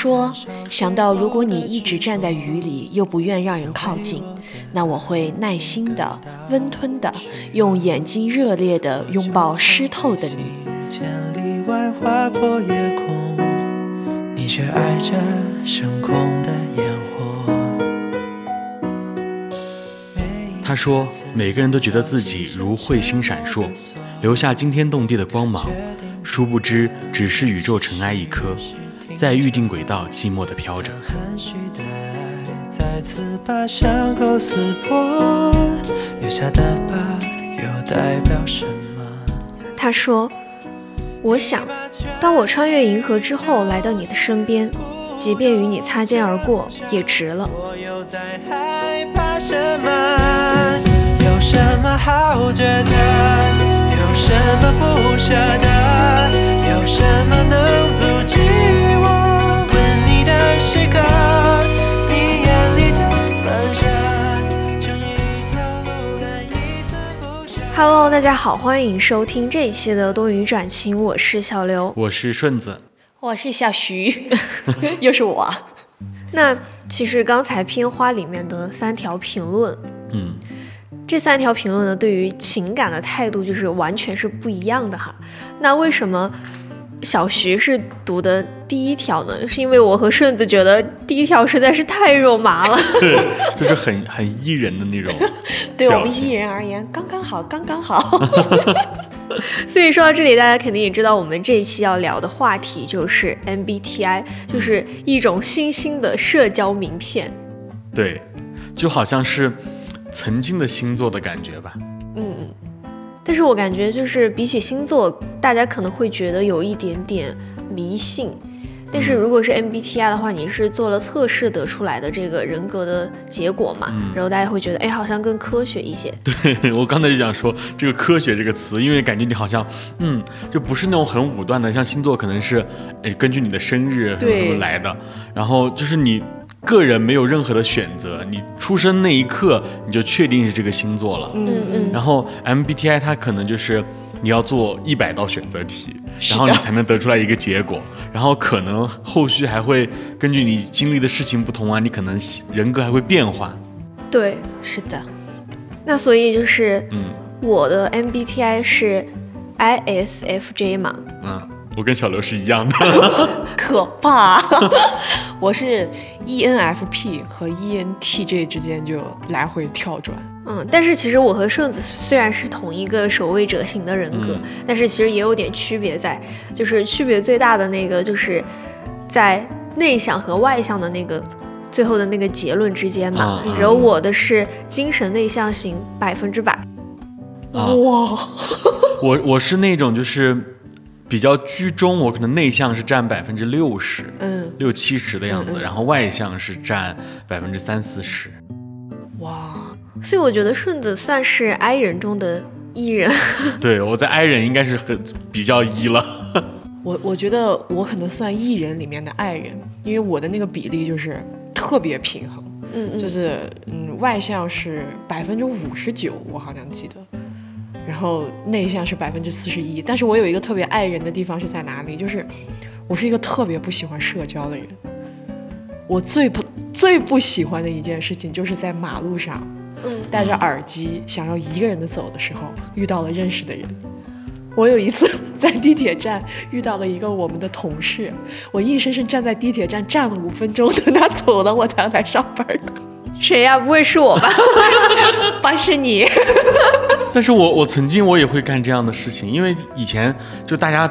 他说：“想到如果你一直站在雨里，又不愿让人靠近，那我会耐心的、温吞的，用眼睛热烈的拥抱湿透的你。”你却爱着升空的烟火。他说：“每个人都觉得自己如彗星闪烁，留下惊天动地的光芒，殊不知只是宇宙尘埃一颗。”在预定轨道寂寞的飘着。他说：“我想，当我穿越银河之后来到你的身边，即便与你擦肩而过，也值了。”有什么好抉择？有什么不舍得？有什么能阻止我吻你的时刻你眼里的反射整一条路来一丝不？Hello，大家好，欢迎收听这一期的多云转晴，我是小刘，我是顺子，我是小徐，又是我。那其实刚才片花里面的三条评论，嗯，这三条评论呢，对于情感的态度就是完全是不一样的哈。那为什么？小徐是读的第一条呢，是因为我和顺子觉得第一条实在是太肉麻了，对，就是很很依人的那种，对我们伊人而言刚刚好，刚刚好。所以说到这里，大家肯定也知道，我们这一期要聊的话题就是 MBTI，就是一种新兴的社交名片。对，就好像是曾经的星座的感觉吧。嗯嗯。但是我感觉就是比起星座，大家可能会觉得有一点点迷信。但是如果是 MBTI 的话，你是做了测试得出来的这个人格的结果嘛？然后大家会觉得，哎，好像更科学一些。对 我刚才就想说这个“科学”这个词，因为感觉你好像，嗯，就不是那种很武断的，像星座可能是，哎，根据你的生日什么来的。然后就是你。个人没有任何的选择，你出生那一刻你就确定是这个星座了。嗯嗯。然后 MBTI 它可能就是你要做一百道选择题，然后你才能得出来一个结果。然后可能后续还会根据你经历的事情不同啊，你可能人格还会变化。对，是的。那所以就是，嗯，我的 MBTI 是 ISFJ 嘛。嗯。我跟小刘是一样的，可怕。我是 ENFP 和 ENTJ 之间就来回跳转。嗯，但是其实我和顺子虽然是同一个守卫者型的人格，但是其实也有点区别在，就是区别最大的那个就是在内向和外向的那个最后的那个结论之间嘛。然后我的是精神内向型百分之百。哇，我我是那种就是。比较居中，我可能内向是占百分之六十，嗯，六七十的样子，然后外向是占百分之三四十。哇，所以我觉得顺子算是 I 人中的 E 人。对，我在 I 人应该是很比较 E 了。我我觉得我可能算 E 人里面的 I 人，因为我的那个比例就是特别平衡，嗯嗯，就是嗯外向是百分之五十九，我好像记得。然后内向是百分之四十一，但是我有一个特别爱人的地方是在哪里？就是我是一个特别不喜欢社交的人。我最不最不喜欢的一件事情，就是在马路上，嗯，戴着耳机想要一个人的走的时候，遇到了认识的人。我有一次 在地铁站遇到了一个我们的同事，我硬生生站在地铁站站了五分钟，等他走了，我才来上班的。谁呀？不会是我吧？不是你。但是我我曾经我也会干这样的事情，因为以前就大家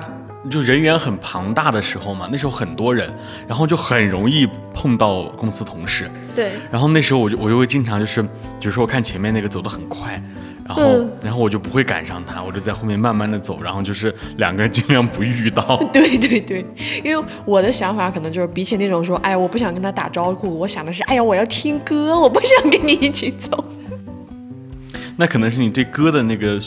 就人员很庞大的时候嘛，那时候很多人，然后就很容易碰到公司同事。对。然后那时候我就我就会经常就是，比如说我看前面那个走得很快。然后，然后我就不会赶上他，我就在后面慢慢的走，然后就是两个人尽量不遇到。对对对，因为我的想法可能就是比起那种说，哎呀，我不想跟他打招呼，我想的是，哎呀，我要听歌，我不想跟你一起走。那可能是你对歌的那个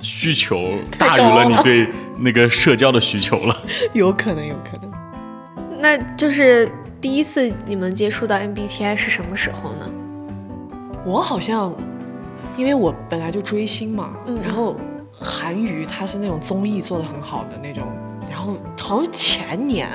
需求大于了你对那个社交的需求了。有可能，有可能。那就是第一次你们接触到 MBTI 是什么时候呢？我好像。因为我本来就追星嘛，然后韩娱它是那种综艺做的很好的那种，然后好像前年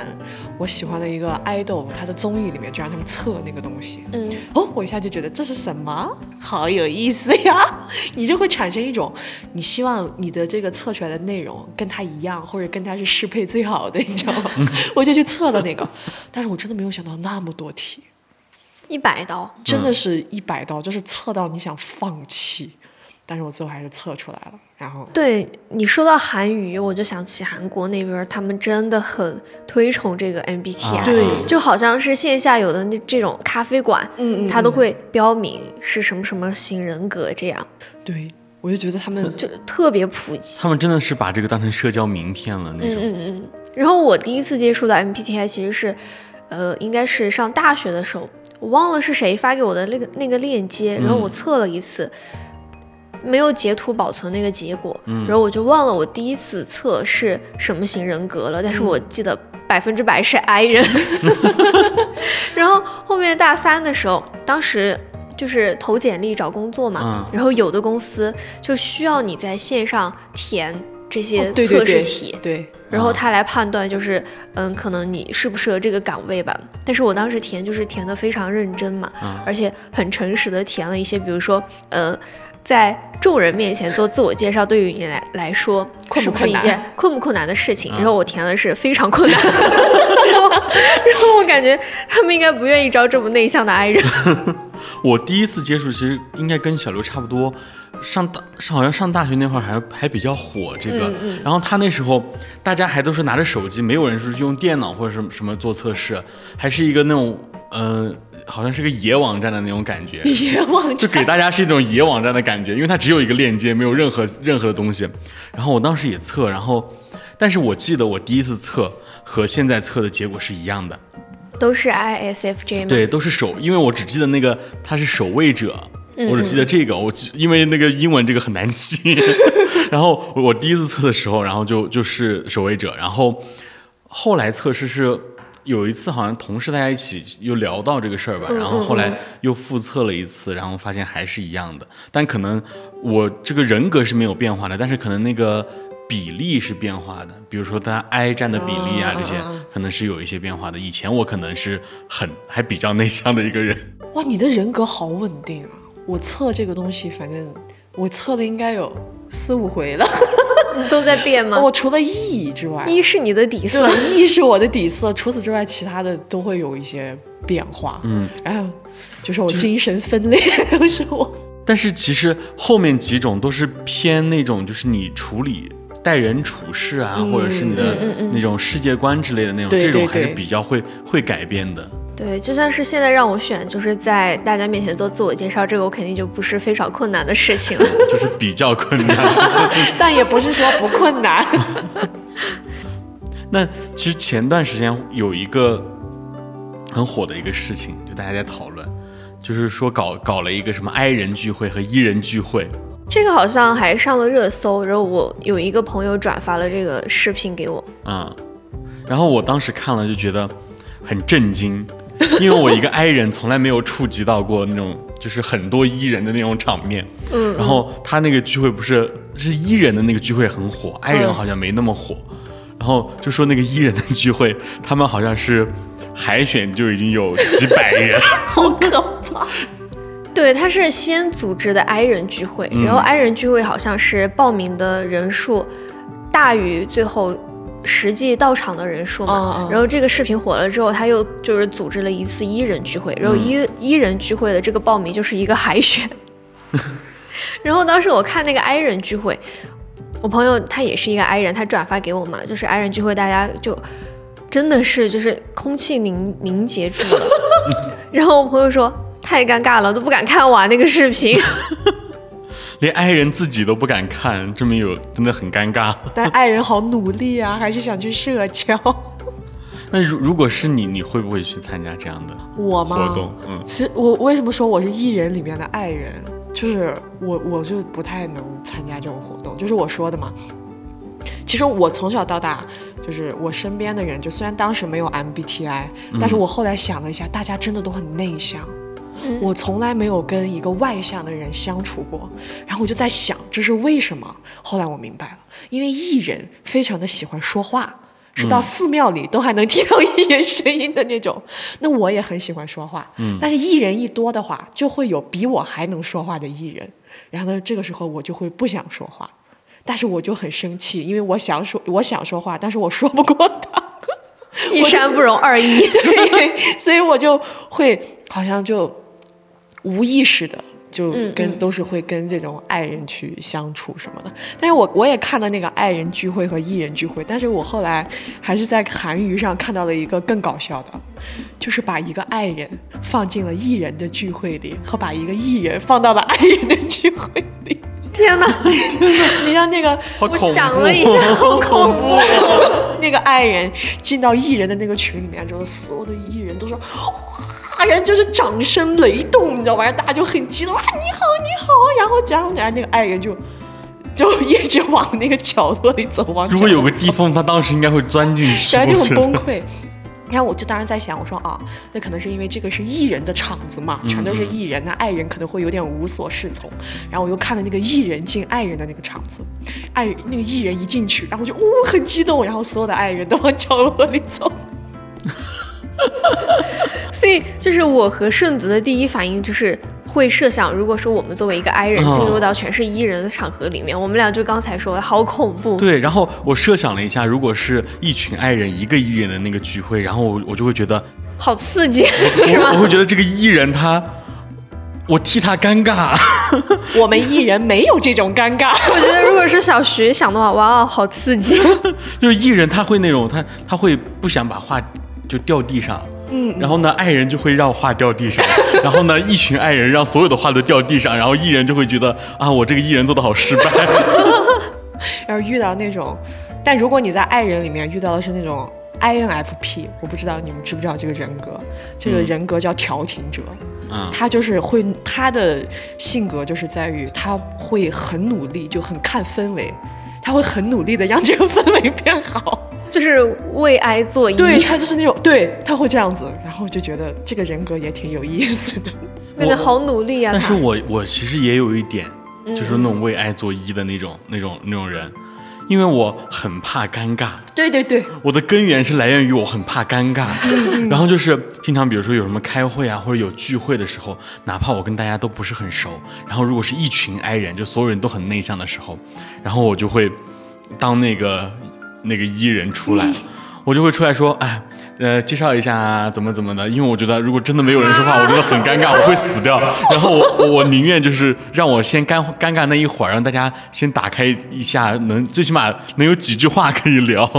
我喜欢的一个爱豆，他的综艺里面就让他们测那个东西，嗯，哦，我一下就觉得这是什么，好有意思呀！你就会产生一种你希望你的这个测出来的内容跟他一样，或者跟他是适配最好的，你知道吗？我就去测了那个，但是我真的没有想到那么多题，一百道，真的是一百道，就是测到你想放弃。但是我最后还是测出来了，然后对你说到韩语，我就想起韩国那边，他们真的很推崇这个 MBTI，对，就好像是线下有的那这种咖啡馆，嗯嗯，他都会标明是什么什么型人格这样。对，我就觉得他们就特别普及，他们真的是把这个当成社交名片了那种。嗯嗯嗯。然后我第一次接触到 MBTI，其实是，呃，应该是上大学的时候，我忘了是谁发给我的那个那个链接，然后我测了一次。没有截图保存那个结果，然后我就忘了我第一次测是什么型人格了。但是我记得百分之百是 I 人。然后后面大三的时候，当时就是投简历找工作嘛，然后有的公司就需要你在线上填这些测试题，对，然后他来判断就是嗯，可能你适不适合这个岗位吧。但是我当时填就是填的非常认真嘛，而且很诚实的填了一些，比如说呃。在众人面前做自我介绍，对于你来来说，是不是一件困不困难的事情？然后我填的是非常困难，然后然后我感觉他们应该不愿意招这么内向的爱人。我第一次接触，其实应该跟小刘差不多，上大上好像上大学那会儿还还比较火这个，然后他那时候大家还都是拿着手机，没有人是用电脑或者什么什么做测试，还是一个那种嗯。好像是个野网站的那种感觉，野网站就给大家是一种野网站的感觉，因为它只有一个链接，没有任何任何的东西。然后我当时也测，然后，但是我记得我第一次测和现在测的结果是一样的，都是 ISFJ 吗？对，都是守，因为我只记得那个他是守卫者，我只记得这个，我因为那个英文这个很难记。然后我第一次测的时候，然后就就是守卫者，然后后来测试是。有一次好像同事大家一起又聊到这个事儿吧，然后后来又复测了一次，然后发现还是一样的。但可能我这个人格是没有变化的，但是可能那个比例是变化的。比如说他 I 占的比例啊，这些可能是有一些变化的。以前我可能是很还比较内向的一个人。哇，你的人格好稳定啊！我测这个东西，反正我测了应该有四五回了。都在变吗？我除了 E 之外，E 是你的底色，E 是我的底色。除此之外，其他的都会有一些变化。嗯，然后就是我精神分裂 都是我。但是其实后面几种都是偏那种，就是你处理待人处事啊，或者是你的那种世界观之类的那种，这种还是比较会会改变的。对，就算是现在让我选，就是在大家面前做自我介绍，这个我肯定就不是非常困难的事情了，就是比较困难，但也不是说不困难。那其实前段时间有一个很火的一个事情，就大家在讨论，就是说搞搞了一个什么 I 人聚会和 E 人聚会，这个好像还上了热搜，然后我有一个朋友转发了这个视频给我，嗯，然后我当时看了就觉得很震惊。因为我一个 I 人从来没有触及到过那种就是很多 E 人的那种场面，嗯，然后他那个聚会不是是 E 人的那个聚会很火，I 人好像没那么火，然后就说那个 E 人的聚会，他们好像是海选就已经有几百人，好可怕。对，他是先组织的 I 人聚会，然后 I 人聚会好像是报名的人数大于最后。实际到场的人数嘛，然后这个视频火了之后，他又就是组织了一次一人聚会，然后一一人聚会的这个报名就是一个海选。然后当时我看那个 I 人聚会，我朋友他也是一个 I 人，他转发给我嘛，就是 I 人聚会，大家就真的是就是空气凝凝结住了。然后我朋友说太尴尬了，都不敢看完那个视频。连爱人自己都不敢看，这么有真的很尴尬。但爱人好努力啊，还是想去社交。那如如果是你，你会不会去参加这样的我吗？活动？嗯，其实我为什么说我是艺人里面的爱人，就是我我就不太能参加这种活动，就是我说的嘛。其实我从小到大，就是我身边的人，就虽然当时没有 MBTI，但是我后来想了一下，大家真的都很内向。我从来没有跟一个外向的人相处过，然后我就在想这是为什么。后来我明白了，因为艺人非常的喜欢说话，是到寺庙里都还能听到艺人声音的那种。那我也很喜欢说话，嗯，但是艺人一多的话，就会有比我还能说话的艺人，然后呢，这个时候我就会不想说话，但是我就很生气，因为我想说我想说话，但是我说不过他，一山不容二义，对，所以我就会好像就无意识的。就跟都是会跟这种爱人去相处什么的，但是我我也看了那个爱人聚会和艺人聚会，但是我后来还是在韩娱上看到了一个更搞笑的，就是把一个爱人放进了艺人的聚会里，和把一个艺人放到了爱人的聚会里。天哪，天哪！你让那个我想了一下，好恐怖。那个爱人进到艺人的那个群里面之后，所有的艺人都说。大人就是掌声雷动，你知道吧？大家就很激动啊！你好，你好。然后，然后，然后那个爱人就 就一直往那个角落里走。往如果有个地缝，他当时应该会钻进去，然后就很崩溃。然后我就当时在想，我说啊，那可能是因为这个是艺人的场子嘛，全都是艺人，那爱人可能会有点无所适从。然后我又看了那个艺人进爱人的那个场子，爱那个艺人一进去，然后就哦很激动，然后所有的爱人都往角落里走。所以，就是我和顺子的第一反应就是会设想，如果说我们作为一个 I 人进入到全是 E 人的场合里面，我们俩就刚才说的好恐怖。对，然后我设想了一下，如果是一群 I 人一个 E 人的那个聚会，然后我我就会觉得好刺激，是吗？我会觉得这个 E 人他，我替他尴尬。我们 E 人没有这种尴尬。我觉得如果是小徐想的话，哇，好刺激。就是 E 人他会那种他他会不想把话就掉地上。嗯，然后呢，爱人就会让画掉地上，然后呢，一群爱人让所有的画都掉地上，然后艺人就会觉得啊，我这个艺人做的好失败。要是遇到那种，但如果你在爱人里面遇到的是那种 INFP，我不知道你们知不知道这个人格，这个人格叫调停者，嗯，他就是会他的性格就是在于他会很努力，就很看氛围，他会很努力的让这个氛围变好。就是为爱作揖，对他就是那种，对他会这样子，然后就觉得这个人格也挺有意思的，感觉好努力啊。但是我我其实也有一点，就是那种为爱作揖的那种那种那种人，因为我很怕尴尬。对对对，我的根源是来源于我很怕尴尬。然后就是经常比如说有什么开会啊，或者有聚会的时候，哪怕我跟大家都不是很熟，然后如果是一群 I 人，就所有人都很内向的时候，然后我就会当那个。那个 E 人出来，我就会出来说，哎，呃，介绍一下怎么怎么的，因为我觉得如果真的没有人说话，我觉得很尴尬，我会死掉。然后我我宁愿就是让我先尴尴尬那一会儿，让大家先打开一下，能最起码能有几句话可以聊。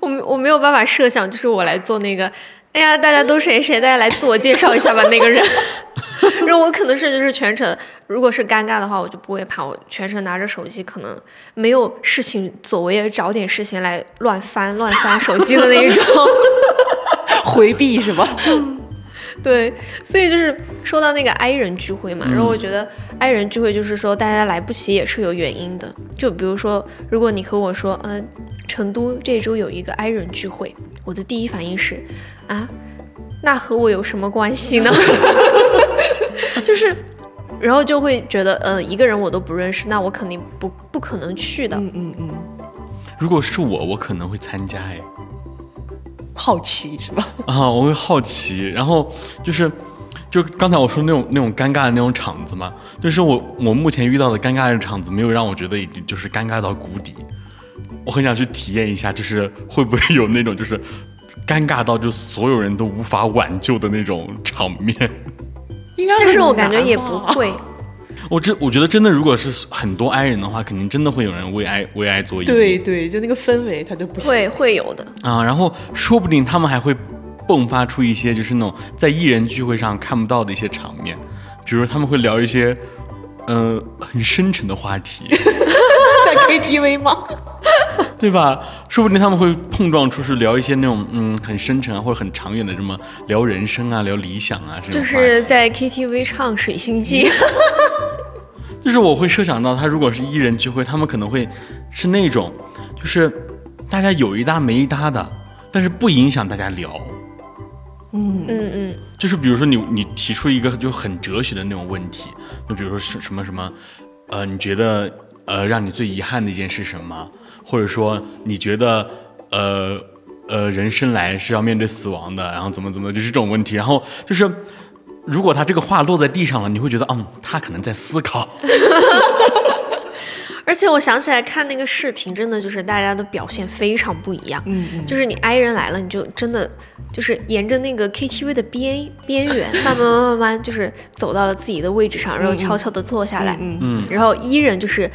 我我没有办法设想，就是我来做那个。哎呀，大家都谁谁？大家来自我介绍一下吧。那个人，然后我可能是就是全程，如果是尴尬的话，我就不会怕。我全程拿着手机，可能没有事情做，我也找点事情来乱翻乱翻手机的那一种，回避是吧？对，所以就是说到那个 I 人聚会嘛，然后我觉得 I 人聚会就是说大家来不起也是有原因的。就比如说，如果你和我说，嗯，成都这周有一个 I 人聚会，我的第一反应是。啊，那和我有什么关系呢？就是，然后就会觉得，嗯，一个人我都不认识，那我肯定不不可能去的。嗯嗯嗯。如果是我，我可能会参加，哎，好奇是吧？啊，我会好奇，然后就是，就刚才我说那种那种尴尬的那种场子嘛，就是我我目前遇到的尴尬的场子，没有让我觉得已经就是尴尬到谷底。我很想去体验一下，就是会不会有那种就是。尴尬到就所有人都无法挽救的那种场面，应该，但是我感觉也不会。我这我觉得真的，如果是很多 i 人的话，肯定真的会有人为爱为爱作揖。对对，就那个氛围，他就不会会有的啊。然后说不定他们还会迸发出一些就是那种在艺人聚会上看不到的一些场面，比如他们会聊一些呃很深沉的话题。在 KTV 吗？对吧？说不定他们会碰撞出是聊一些那种嗯很深沉啊或者很长远的什么聊人生啊聊理想啊这种。就是在 KTV 唱《水星记》。就是我会设想到，他如果是艺人聚会，他们可能会是那种，就是大家有一搭没一搭的，但是不影响大家聊。嗯嗯嗯。就是比如说你你提出一个就很哲学的那种问题，就比如说是什么什么，呃，你觉得？呃，让你最遗憾的一件是什么？或者说，你觉得，呃呃，人生来是要面对死亡的，然后怎么怎么就是这种问题。然后就是，如果他这个话落在地上了，你会觉得，嗯，他可能在思考。而且我想起来看那个视频，真的就是大家的表现非常不一样。嗯嗯，就是你 I 人来了，你就真的就是沿着那个 KTV 的边边缘，慢慢慢慢慢就是走到了自己的位置上，然后悄悄的坐下来。嗯嗯，然后 E 人就是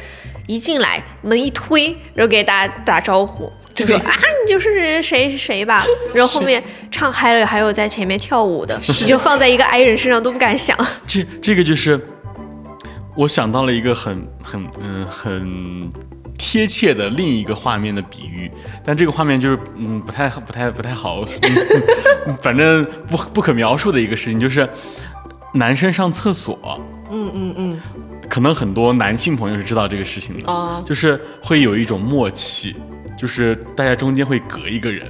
一进来门一推，然后给大家打招呼，就说啊你就是谁谁吧。然后后面唱嗨了，还有在前面跳舞的，你就放在一个 I 人身上都不敢想。这这个就是。我想到了一个很很嗯很贴切的另一个画面的比喻，但这个画面就是嗯不太不太不太好，反正不不可描述的一个事情，就是男生上厕所，嗯嗯嗯，可能很多男性朋友是知道这个事情的，就是会有一种默契，就是大家中间会隔一个人。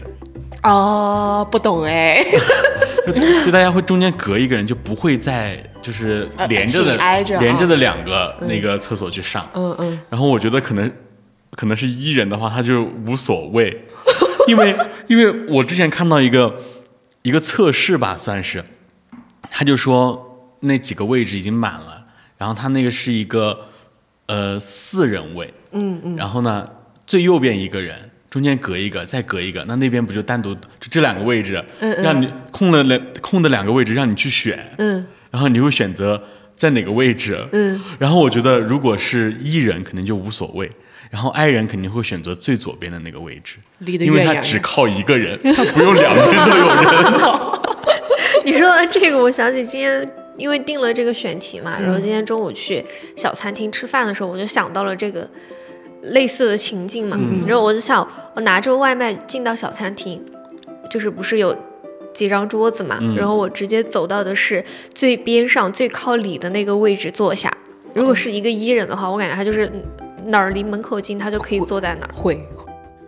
哦，不懂哎，就大家会中间隔一个人，就不会再就是连着的连着的两个那个厕所去上。嗯嗯。然后我觉得可能可能是一人的话，他就无所谓，因为因为我之前看到一个一个测试吧，算是，他就说那几个位置已经满了，然后他那个是一个呃四人位，嗯嗯，然后呢最右边一个人。中间隔一个，再隔一个，那那边不就单独就这两个位置，让你空了两空的两个位置让你去选，嗯，然后你会选择在哪个位置，嗯，然后我觉得如果是一人可能就无所谓，然后 I 人肯定会选择最左边的那个位置，因为他只靠一个人，他不用两边都有人。你说的这个，我想起今天因为定了这个选题嘛，然后今天中午去小餐厅吃饭的时候，我就想到了这个。类似的情境嘛，然后我就想，我拿着外卖进到小餐厅，就是不是有几张桌子嘛，然后我直接走到的是最边上最靠里的那个位置坐下。如果是一个伊人的话，我感觉他就是哪儿离门口近，他就可以坐在哪儿。会，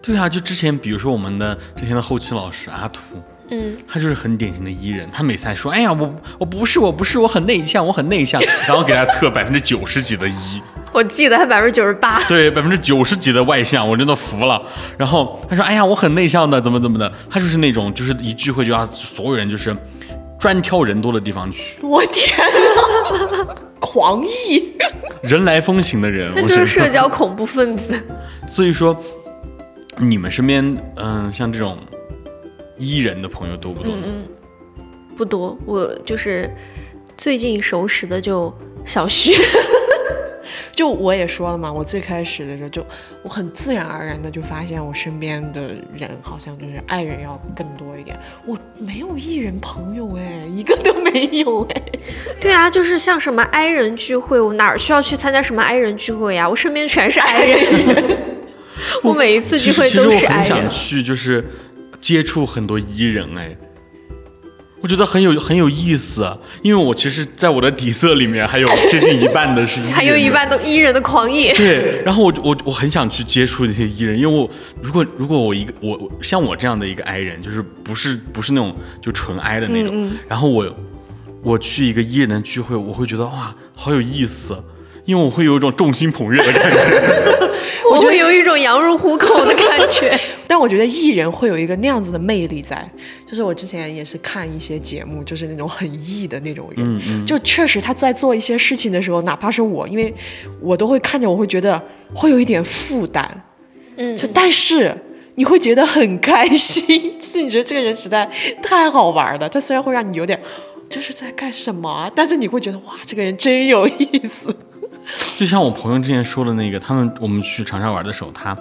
对啊，就之前比如说我们的之前的后期老师阿图，嗯，他就是很典型的伊人，他每次还说，哎呀，我我不是我不是我很内向，我很内向，然后给他测百分之九十几的一。我记得他百分之九十八，对，百分之九十几的外向，我真的服了。然后他说：“哎呀，我很内向的，怎么怎么的。”他就是那种，就是一聚会就要所有人就是专挑人多的地方去。我天呐，狂意，人来疯型的人，那就是社交恐怖分子。所以说，你们身边，嗯，像这种伊人的朋友多不多？嗯，不多。我就是最近熟识的就小徐。就我也说了嘛，我最开始的时候就我很自然而然的就发现我身边的人好像就是爱人要更多一点，我没有艺人朋友哎，一个都没有哎。对啊，就是像什么爱人聚会，我哪儿需要去参加什么爱人聚会呀？我身边全是爱人，我每一次聚会都是。其实我很想去，就是接触很多艺人哎。我觉得很有很有意思，因为我其实，在我的底色里面还有接近一半的是伊人，还有一半都伊人的狂野。对，然后我我我很想去接触那些伊人，因为我如果如果我一个我像我这样的一个 I 人，就是不是不是那种就纯 I 的那种，然后我我去一个伊人的聚会，我会觉得哇，好有意思。因为我会有一种众星捧月的感觉，我会有一种羊入虎口的感觉。但我觉得艺人会有一个那样子的魅力在，就是我之前也是看一些节目，就是那种很艺的那种人，就确实他在做一些事情的时候，哪怕是我，因为我都会看着，我会觉得会有一点负担，嗯，就但是你会觉得很开心，就是你觉得这个人实在太好玩了。他虽然会让你有点这是在干什么，但是你会觉得哇，这个人真有意思。就像我朋友之前说的那个，他们我们去长沙玩的时候，他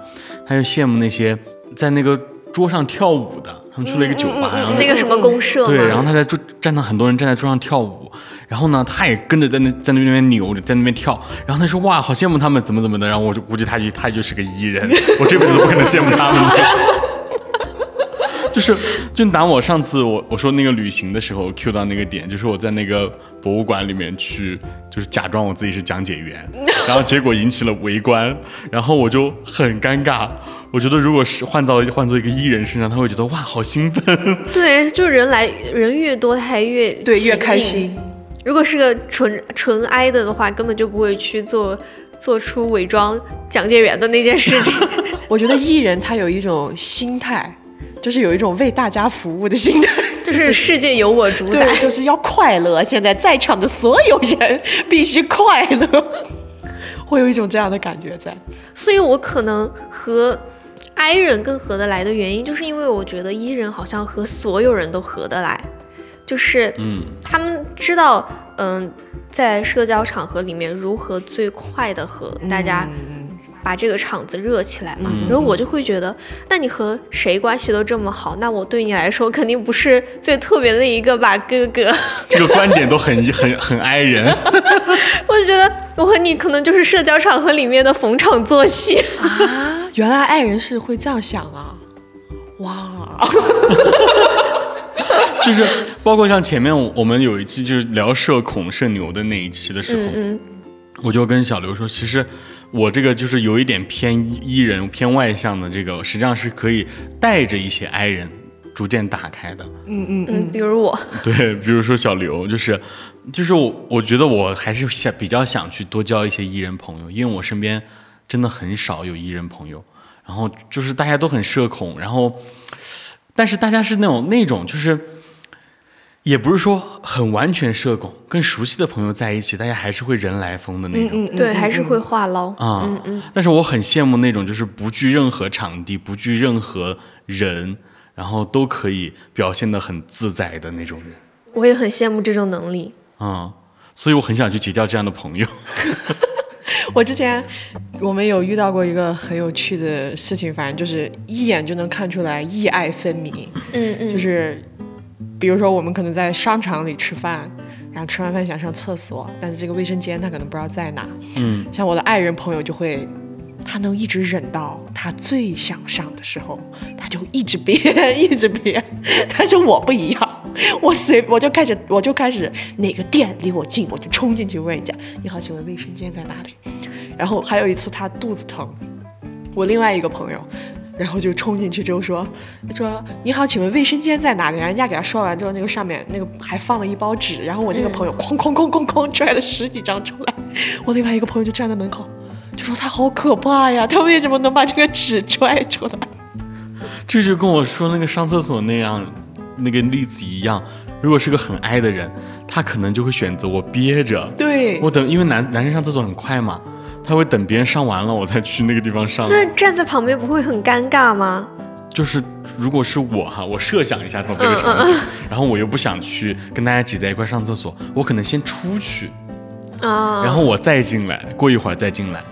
他就羡慕那些在那个桌上跳舞的。他们去了一个酒吧，然后那个什么公社，对，然后他在桌站到很多人站在桌上跳舞，然后呢，他也跟着在那在那边扭着，在那边跳。然后他说哇，好羡慕他们怎么怎么的。然后我就估计他就他就是个艺人，我这辈子都不可能羡慕他们。就是，就拿我上次我我说那个旅行的时候 Q 到那个点，就是我在那个博物馆里面去，就是假装我自己是讲解员，然后结果引起了围观，然后我就很尴尬。我觉得如果是换到换做一个艺人身上，他会觉得哇，好兴奋。对，就人来人越多，他还越对越开心。如果是个纯纯挨的的话，根本就不会去做做出伪装讲解员的那件事情。我觉得艺人他有一种心态，就是有一种为大家服务的心态，就是世界由我主宰，就是要快乐。现在在场的所有人必须快乐，会有一种这样的感觉在。所以我可能和 I 人更合得来的原因，就是因为我觉得 E 人好像和所有人都合得来，就是嗯，他们知道嗯，在社交场合里面如何最快的和大家。把这个场子热起来嘛，然后我就会觉得，那你和谁关系都这么好，那我对你来说肯定不是最特别的一个吧，哥哥。这个观点都很很很挨人。我就觉得我和你可能就是社交场合里面的逢场作戏啊，原来爱人是会这样想啊，哇，就是包括像前面我们有一期就是聊社恐社牛的那一期的时候，嗯我就跟小刘说，其实。我这个就是有一点偏 E 人偏外向的，这个实际上是可以带着一些 I 人逐渐打开的。嗯嗯嗯，比如我。对，比如说小刘，就是就是我，我觉得我还是想比较想去多交一些 E 人朋友，因为我身边真的很少有 E 人朋友，然后就是大家都很社恐，然后但是大家是那种那种就是。也不是说很完全社恐，跟熟悉的朋友在一起，大家还是会人来疯的那种，对，还是会话唠啊。嗯嗯。但是我很羡慕那种就是不惧任何场地、不惧任何人，然后都可以表现的很自在的那种人。我也很羡慕这种能力。啊，所以我很想去结交这样的朋友。我之前我们有遇到过一个很有趣的事情，反正就是一眼就能看出来意爱分明。嗯嗯。就是。比如说，我们可能在商场里吃饭，然后吃完饭想上厕所，但是这个卫生间他可能不知道在哪。嗯，像我的爱人朋友就会，他能一直忍到他最想上的时候，他就一直憋，一直憋。但是我不一样，我随我就开始，我就开始哪个店离我近，我就冲进去问一下：“你好，请问卫生间在哪里？”然后还有一次他肚子疼，我另外一个朋友。然后就冲进去之后说：“说你好，请问卫生间在哪里？”人家给他说完之后，那个上面那个还放了一包纸。然后我那个朋友哐哐哐哐哐拽了十几张出来。我另外一个朋友就站在门口，就说他好可怕呀，他为什么能把这个纸拽出来？这就跟我说那个上厕所那样那个例子一样。如果是个很爱的人，他可能就会选择我憋着，对我等，因为男男生上厕所很快嘛。他会等别人上完了，我再去那个地方上。那站在旁边不会很尴尬吗？就是如果是我哈，我设想一下到这个场景，然后我又不想去跟大家挤在一块上厕所，我可能先出去，啊，然后我再进来，过一会儿再进来，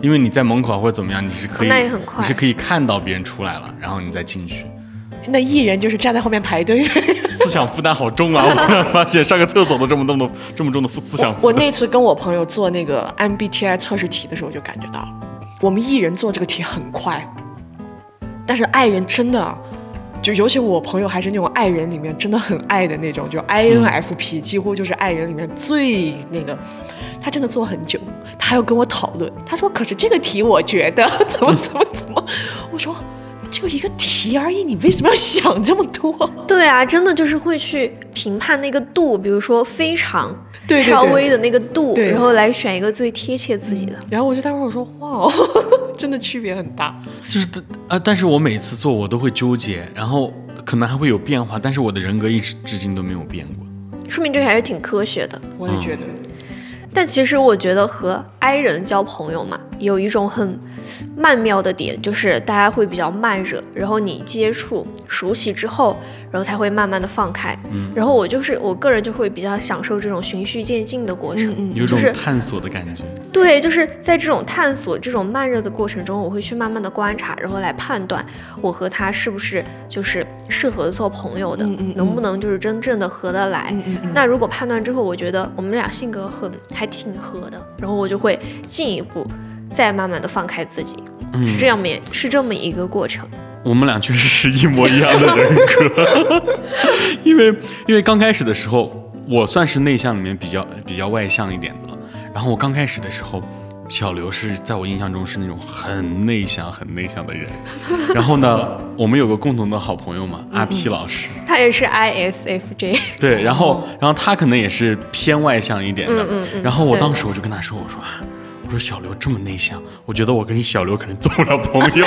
因为你在门口或者怎么样，你是可以，那也很快，你是可以看到别人出来了，然后你再进去。那艺人就是站在后面排队，思想负担好重啊！我 发现上个厕所都这么重的这么重的思想负担。我那次跟我朋友做那个 MBTI 测试题的时候，就感觉到我们艺人做这个题很快，但是爱人真的，就尤其我朋友还是那种爱人里面真的很爱的那种，就 INFP 几乎就是爱人里面最那个，他真的做很久，他还要跟我讨论，他说：“可是这个题我觉得怎么怎么怎么。”我说。就一个题而已，你为什么要想这么多？对啊，真的就是会去评判那个度，比如说非常对稍微的那个度，然后来选一个最贴切自己的。然后我就待会儿我说哇，真的区别很大。就是啊，但是我每次做我都会纠结，然后可能还会有变化，但是我的人格一直至今都没有变过，说明这个还是挺科学的。我也觉得。但其实我觉得和 I 人交朋友嘛，有一种很。曼妙的点就是大家会比较慢热，然后你接触熟悉之后，然后才会慢慢的放开。嗯，然后我就是我个人就会比较享受这种循序渐进的过程，有种探索的感觉。对，就是在这种探索、这种慢热的过程中，我会去慢慢的观察，然后来判断我和他是不是就是适合做朋友的，能不能就是真正的合得来。那如果判断之后，我觉得我们俩性格很还挺合的，然后我就会进一步。再慢慢的放开自己，是这样面，是这么一个过程。我们俩确实是一模一样的人格，因为因为刚开始的时候，我算是内向里面比较比较外向一点的。然后我刚开始的时候，小刘是在我印象中是那种很内向很内向的人。然后呢，我们有个共同的好朋友嘛，阿 P 老师，他也是 ISFJ。对，然后然后他可能也是偏外向一点的。然后我当时我就跟他说，我说。我说小刘这么内向，我觉得我跟小刘可能做不了朋友，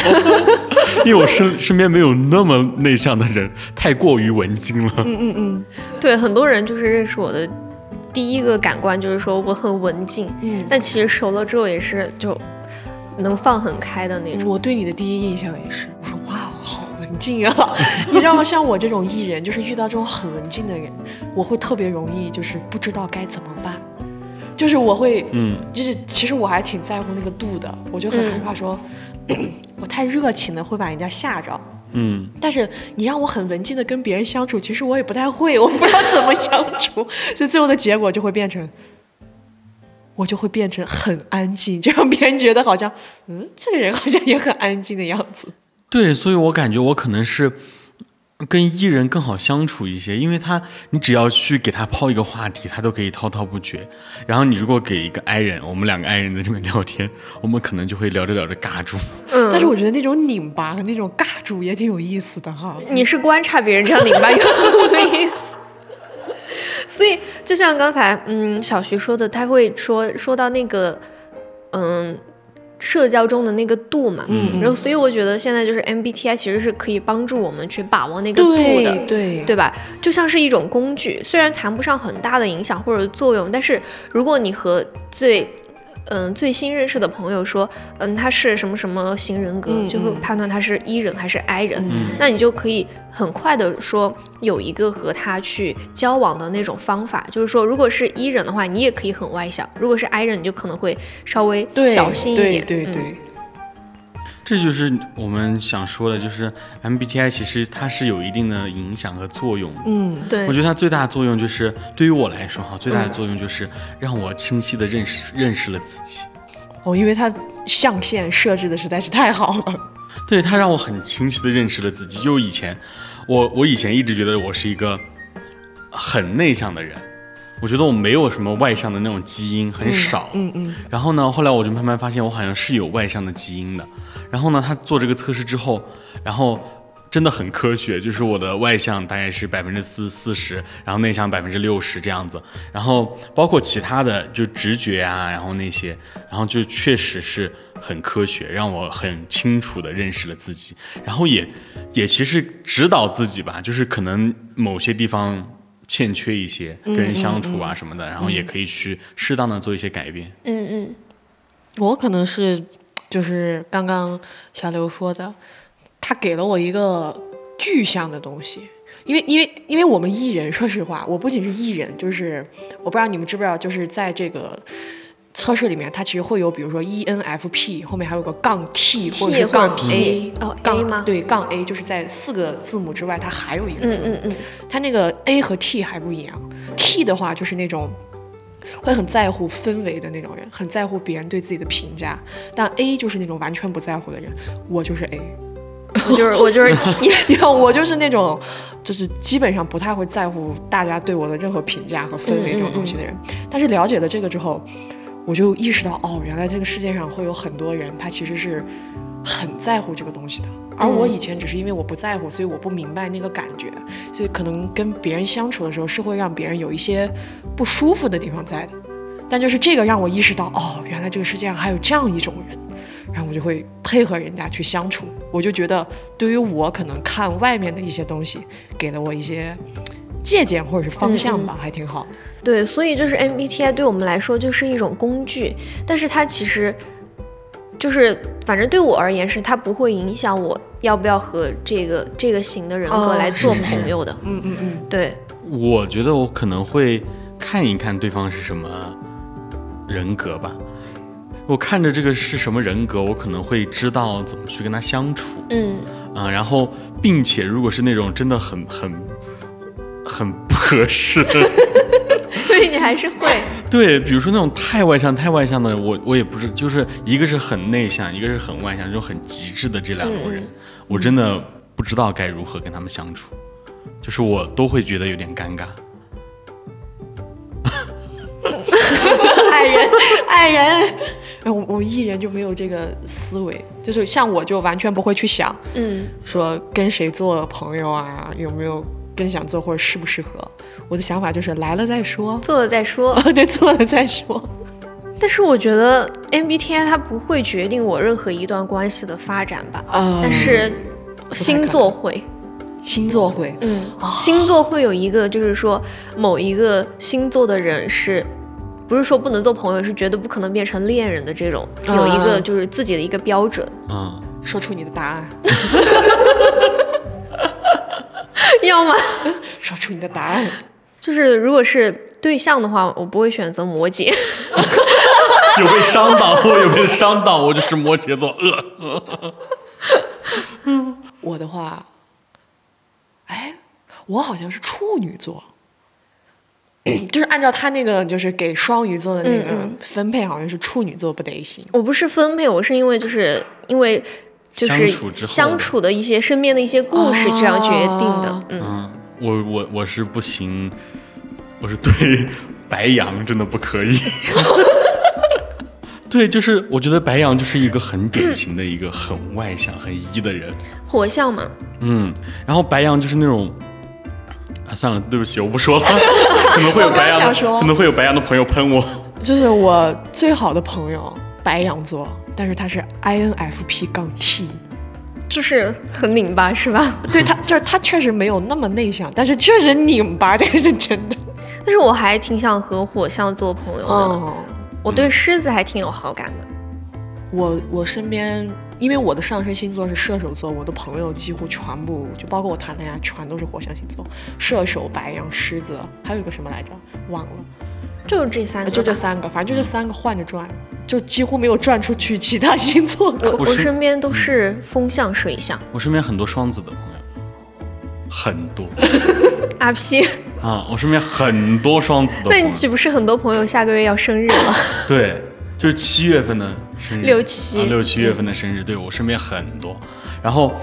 因为我身身边没有那么内向的人，太过于文静了。嗯嗯嗯，对，很多人就是认识我的第一个感官就是说我很文静，嗯，但其实熟了之后也是就能放很开的那种。我对你的第一印象也是，我说哇，好文静啊！你知道吗？像我这种艺人，就是遇到这种很文静的人，我会特别容易就是不知道该怎么办。就是我会，嗯，就是其实我还挺在乎那个度的，我就很害怕说，我太热情了会把人家吓着，嗯。但是你让我很文静的跟别人相处，其实我也不太会，我不知道怎么相处，所以最后的结果就会变成，我就会变成很安静，就让别人觉得好像，嗯，这个人好像也很安静的样子。对，所以我感觉我可能是。跟艺人更好相处一些，因为他你只要去给他抛一个话题，他都可以滔滔不绝。然后你如果给一个 I 人，我们两个 I 人在这边聊天，我们可能就会聊着聊着尬住。嗯，但是我觉得那种拧巴和那种尬住也挺有意思的哈。你是观察别人这样拧巴有意思。所以就像刚才嗯小徐说的，他会说说到那个嗯。社交中的那个度嘛，嗯，然后所以我觉得现在就是 MBTI 其实是可以帮助我们去把握那个度的，对。对吧？就像是一种工具，虽然谈不上很大的影响或者作用，但是如果你和最嗯，最新认识的朋友说，嗯，他是什么什么型人格，就会判断他是 E 人还是 I 人，那你就可以很快的说有一个和他去交往的那种方法，就是说，如果是 E 人的话，你也可以很外向；如果是 I 人，你就可能会稍微小心一点，对对对。这就是我们想说的，就是 MBTI 其实它是有一定的影响和作用。嗯，对。我觉得它最大的作用就是，对于我来说哈，最大的作用就是让我清晰的认识认识了自己。哦，因为它象限设置的实在是太好了。对，它让我很清晰的认识了自己。就以前，我我以前一直觉得我是一个很内向的人。我觉得我没有什么外向的那种基因，很少。嗯嗯。然后呢，后来我就慢慢发现，我好像是有外向的基因的。然后呢，他做这个测试之后，然后真的很科学，就是我的外向大概是百分之四四十，然后内向百分之六十这样子。然后包括其他的，就直觉啊，然后那些，然后就确实是很科学，让我很清楚的认识了自己。然后也也其实指导自己吧，就是可能某些地方。欠缺一些跟人相处啊什么的，然后也可以去适当的做一些改变。嗯嗯，我可能是就是刚刚小刘说的，他给了我一个具象的东西，因为因为因为我们艺人，说实话，我不仅是艺人，就是我不知道你们知不知道，就是在这个。测试里面，它其实会有，比如说 E N F P 后面还有个杠 T 或者是杠 A 哦，A 吗？对，杠 A 就是在四个字母之外，它还有一个字。嗯嗯嗯。它那个 A 和 T 还不一样，T 的话就是那种会很在乎氛围的那种人，很在乎别人对自己的评价。但 A 就是那种完全不在乎的人，我就是 A，我就是 我就是 T，我就是那种就是基本上不太会在乎大家对我的任何评价和氛围这种东西的人。但是了解了这个之后。我就意识到，哦，原来这个世界上会有很多人，他其实是很在乎这个东西的。而我以前只是因为我不在乎，所以我不明白那个感觉，所以可能跟别人相处的时候是会让别人有一些不舒服的地方在的。但就是这个让我意识到，哦，原来这个世界上还有这样一种人，然后我就会配合人家去相处。我就觉得，对于我可能看外面的一些东西，给了我一些借鉴或者是方向吧，还挺好。对，所以就是 MBTI 对我们来说就是一种工具，但是它其实就是反正对我而言是它不会影响我要不要和这个这个型的人格来做朋友的。嗯嗯嗯，对。我觉得我可能会看一看对方是什么人格吧，我看着这个是什么人格，我可能会知道怎么去跟他相处。嗯啊，然后并且如果是那种真的很很很不合适。所以你还是会对，比如说那种太外向、太外向的，我我也不是，就是一个是很内向，一个是很外向，这种很极致的这两种人，我真的不知道该如何跟他们相处，就是我都会觉得有点尴尬。爱人，爱人，我我艺人就没有这个思维，就是像我就完全不会去想，嗯，说跟谁做朋友啊，有没有。更想做或者适不适合，我的想法就是来了再说，做了再说。对，做了再说。但是我觉得 MBTI 它不会决定我任何一段关系的发展吧？啊但是星座会，星座会，嗯，星座会有一个，就是说某一个星座的人是。不是说不能做朋友，是绝对不可能变成恋人的这种，有一个就是自己的一个标准。嗯，说出你的答案，要吗？说出你的答案。就是如果是对象的话，我不会选择摩羯。有被伤到，我有被伤到，我就是摩羯座。呃，我的话，哎，我好像是处女座，就是按照他那个就是给双鱼座的那个分配，好像是处女座不得行。我不是分配，我是因为就是因为就是相处之后相处的一些身边的一些故事这样决定的。哦嗯，嗯，我我我是不行，我是对白羊真的不可以。对，就是我觉得白羊就是一个很典型的一个很外向、很一的人。火象嘛，嗯，然后白羊就是那种，啊，算了，对不起，我不说了，可能会有白羊可能会有白羊的朋友喷我。就是我最好的朋友白羊座，但是他是 INFP 杠 T，就是很拧巴是吧？对他就是他确实没有那么内向，但是确实拧巴，这个是真的。但是我还挺想和火象做朋友的。哦，我对狮子还挺有好感的。我我身边，因为我的上升星座是射手座，我的朋友几乎全部，就包括我谈恋爱，全都是火象星座，射手、白羊、狮子，还有一个什么来着？忘了，就是这三个，就这三个，反正就这三个换着转，就几乎没有转出去其他星座的。我身边都是风象、水象。我身边很多双子的朋友，很多 阿 P，啊，我身边很多双子的朋友那你。岂不是很多朋友下个月要生日了？对，就是七月份的生日，六七啊、六七月份的生日，对我身边很多。然后，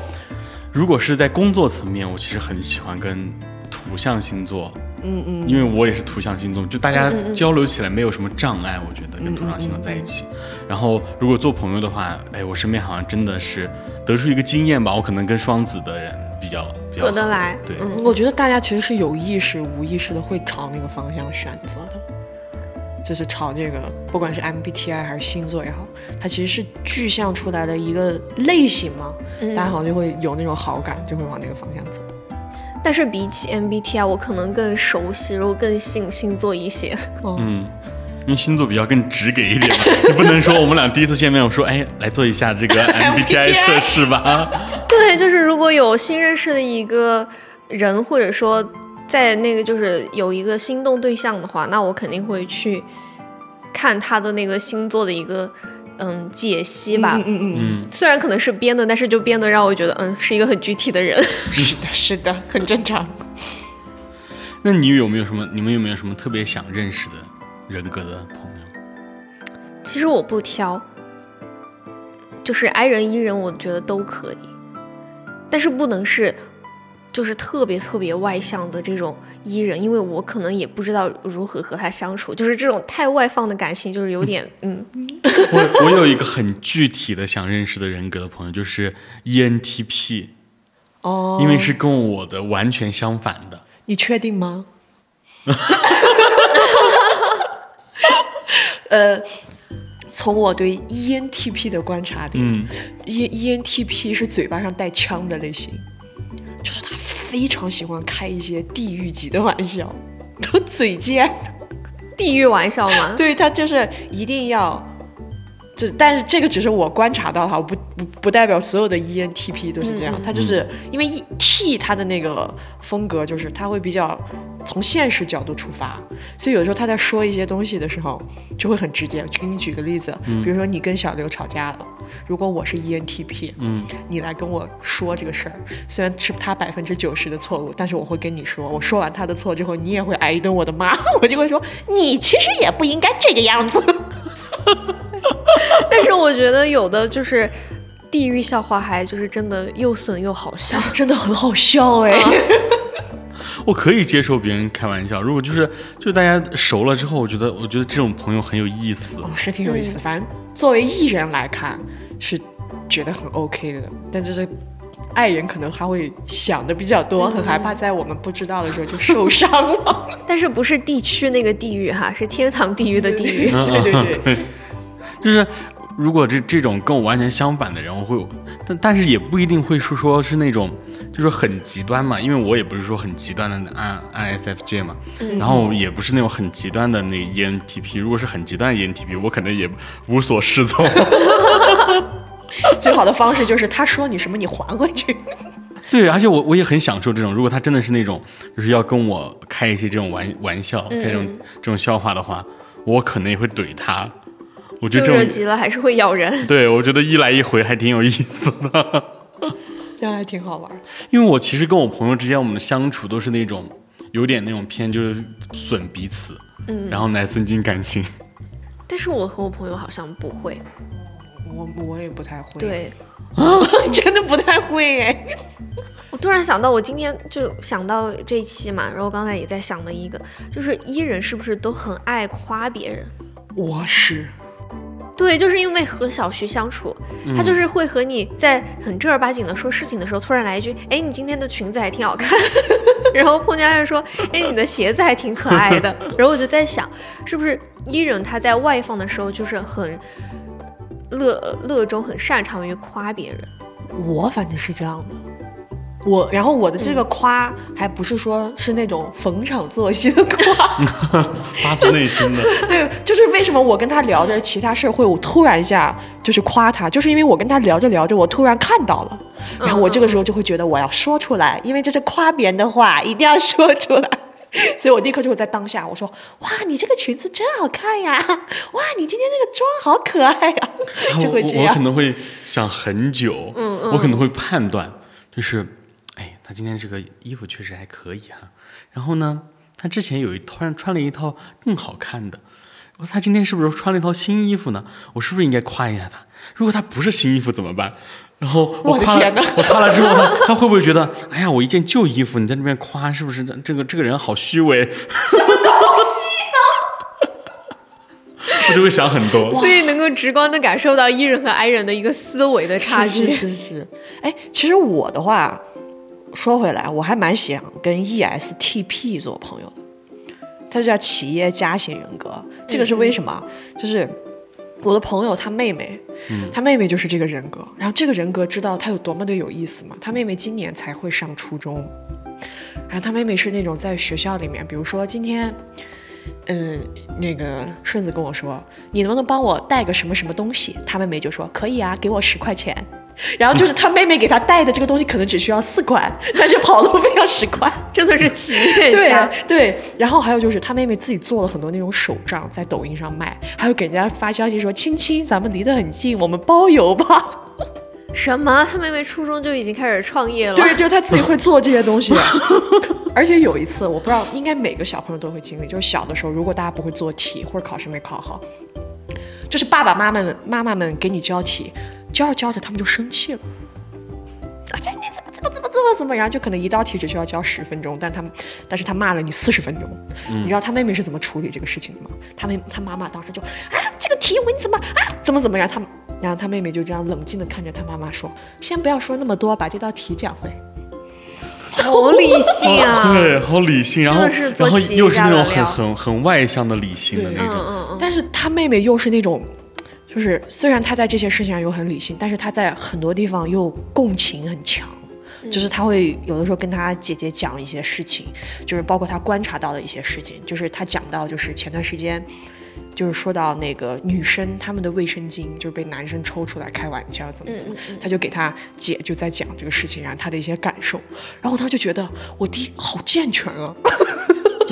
如果是在工作层面，我其实很喜欢跟土象星座，嗯嗯，因为我也是土象星座，就大家交流起来没有什么障碍，我觉得跟土象星座在一起。然后，如果做朋友的话，哎，我身边好像真的是得出一个经验吧，我可能跟双子的人比较比较合。得来对，嗯。我觉得大家其实是有意识、无意识的会朝那个方向选择的，就是朝这个，不管是 MBTI 还是星座也好，它其实是具象出来的一个类型嘛，嗯。大家好像就会有那种好感，就会往那个方向走。但是比起 MBTI，我可能更熟悉，然后更信星座一些。嗯，因为星座比较更直给一点嘛，你 不能说我们俩第一次见面，我说哎，来做一下这个 MBTI 测试吧。对，就是如果有新认识的一个人，或者说在那个就是有一个心动对象的话，那我肯定会去看他的那个星座的一个嗯解析吧。嗯嗯嗯，嗯，虽然可能是编的，但是就编的让我觉得嗯是一个很具体的人。是的，是的，很正常。那你有没有什么？你们有没有什么特别想认识的人格的朋友？其实我不挑，就是 I 人 E 人，我觉得都可以，但是不能是就是特别特别外向的这种 E 人，因为我可能也不知道如何和他相处，就是这种太外放的感情，就是有点嗯，我我有一个很具体的想认识的人格的朋友，就是 E ENTP，哦，因为是跟我的完全相反的。你确定吗？呃，从我对 ENTP 的观察点、嗯，e ENTP 是嘴巴上带枪的类型，就是他非常喜欢开一些地狱级的玩笑，都嘴贱。地狱玩笑嘛。对他就是一定要，就但是这个只是我观察到哈，我不不不代表所有的 ENTP 都是这样。他就是因为 E T 他的那个风格就是他会比较从现实角度出发，所以有时候他在说一些东西的时候就会很直接。就给你举个例子，比如说你跟小刘吵架了，如果我是 ENTP，嗯，你来跟我说这个事儿，虽然是他百分之九十的错误，但是我会跟你说，我说完他的错之后，你也会挨一顿我的骂，我就会说你其实也不应该这个样子。但是我觉得有的就是地狱笑话，还就是真的又损又好笑 真的很好笑哎、我可以接受别人开玩笑，如果就是就是大家熟了之后，我觉得我觉得这种朋友很有意思。哦，是挺有意思。反正作为艺人来看，是觉得很 OK 的，但就是爱人可能还会想的比较多，很害怕在我们不知道的时候就受伤了。但是不是地区那个地狱哈，是天堂地狱的地狱。对对对，就是。如果这这种跟我完全相反的人，我会，但但是也不一定会是说是那种，就是很极端嘛，因为我也不是说很极端的 I I S F J 嘛，然后也不是那种很极端的那 E N T P。如果是很极端的 E N T P，我可能也无所适从。最好的方式就是他说你什么，你还回去。对，而且我我也很享受这种，如果他真的是那种，就是要跟我开一些这种玩玩笑，开这种这种笑话的话，我可能也会怼他。我觉得热急了还是会咬人。对，我觉得一来一回还挺有意思的，这样还挺好玩。因为我其实跟我朋友之间，我们的相处都是那种有点那种偏就是损彼此，嗯，然后来增进感情。但是我和我朋友好像不会，我我也不太会。对，真的不太会哎。我突然想到，我今天就想到这一期嘛，然后刚才也在想了一个，就是伊人是不是都很爱夸别人？我是。对，就是因为和小徐相处，他就是会和你在很正儿八经的说事情的时候，突然来一句：“哎，你今天的裙子还挺好看。”然后碰见他说：“哎，你的鞋子还挺可爱的。”然后我就在想，是不是伊人他在外放的时候就是很乐乐衷、很擅长于夸别人？我反正是这样的。我，然后我的这个夸还不是说是那种逢场作戏的夸，发自内心的。对，就是为什么我跟他聊着其他事儿会，我突然一下就是夸他，就是因为我跟他聊着聊着，我突然看到了，然后我这个时候就会觉得我要说出来，因为这是夸别人的话，一定要说出来，所以我立刻就会在当下我说，哇，你这个裙子真好看呀，哇，你今天这个妆好可爱呀，就会这样。我可能会想很久，嗯嗯，我可能会判断，就是。他今天这个衣服确实还可以哈，然后呢，他之前有一突然穿了一套更好看的，我说他今天是不是穿了一套新衣服呢？我是不是应该夸一下他？如果他不是新衣服怎么办？然后我夸了，我夸了之后，他他会不会觉得，哎呀，我一件旧衣服，你在那边夸，是不是这个这个人好虚伪？什么东西啊？我就会想很多，所以能够直观的感受到 E 人和 I 人的一个思维的差距。是是是，哎，其实我的话。说回来，我还蛮想跟 ESTP 做朋友的，他就叫企业家型人格。这个是为什么？就是我的朋友他妹妹，他妹妹就是这个人格。然后这个人格知道他有多么的有意思吗？他妹妹今年才会上初中，然后他妹妹是那种在学校里面，比如说今天，嗯，那个顺子跟我说，你能不能帮我带个什么什么东西？他妹妹就说可以啊，给我十块钱。然后就是他妹妹给他带的这个东西，可能只需要四块，但是跑路费要十块，真的是企业家。对对。然后还有就是他妹妹自己做了很多那种手账，在抖音上卖，还会给人家发消息说：“亲亲，咱们离得很近，我们包邮吧。”什么？他妹妹初中就已经开始创业了？对，就是他自己会 做这些东西。而且有一次，我不知道，应该每个小朋友都会经历，就是小的时候，如果大家不会做题或者考试没考好，就是爸爸妈妈们妈妈们给你教题。教着教着，他们就生气了。啊，这你怎么怎么怎么怎么怎么，然后就可能一道题只需要教十分钟，但他们，但是他骂了你四十分钟。你知道他妹妹是怎么处理这个事情的吗？他妹他妈妈当时就啊，这个题我你怎么啊，怎么怎么样？他然后他妹妹就这样冷静的看着他妈妈说：“先不要说那么多，把这道题讲会。”好理性啊！对，好理性，然后然后又是那种很很很外向的理性的那种。但是他妹妹又是那种。就是虽然他在这些事情上又很理性，但是他在很多地方又共情很强。就是他会有的时候跟他姐姐讲一些事情，就是包括他观察到的一些事情。就是他讲到，就是前段时间，就是说到那个女生她们的卫生巾就是被男生抽出来开玩笑怎么怎么，他就给他姐就在讲这个事情，然后他的一些感受，然后他就觉得我弟好健全啊，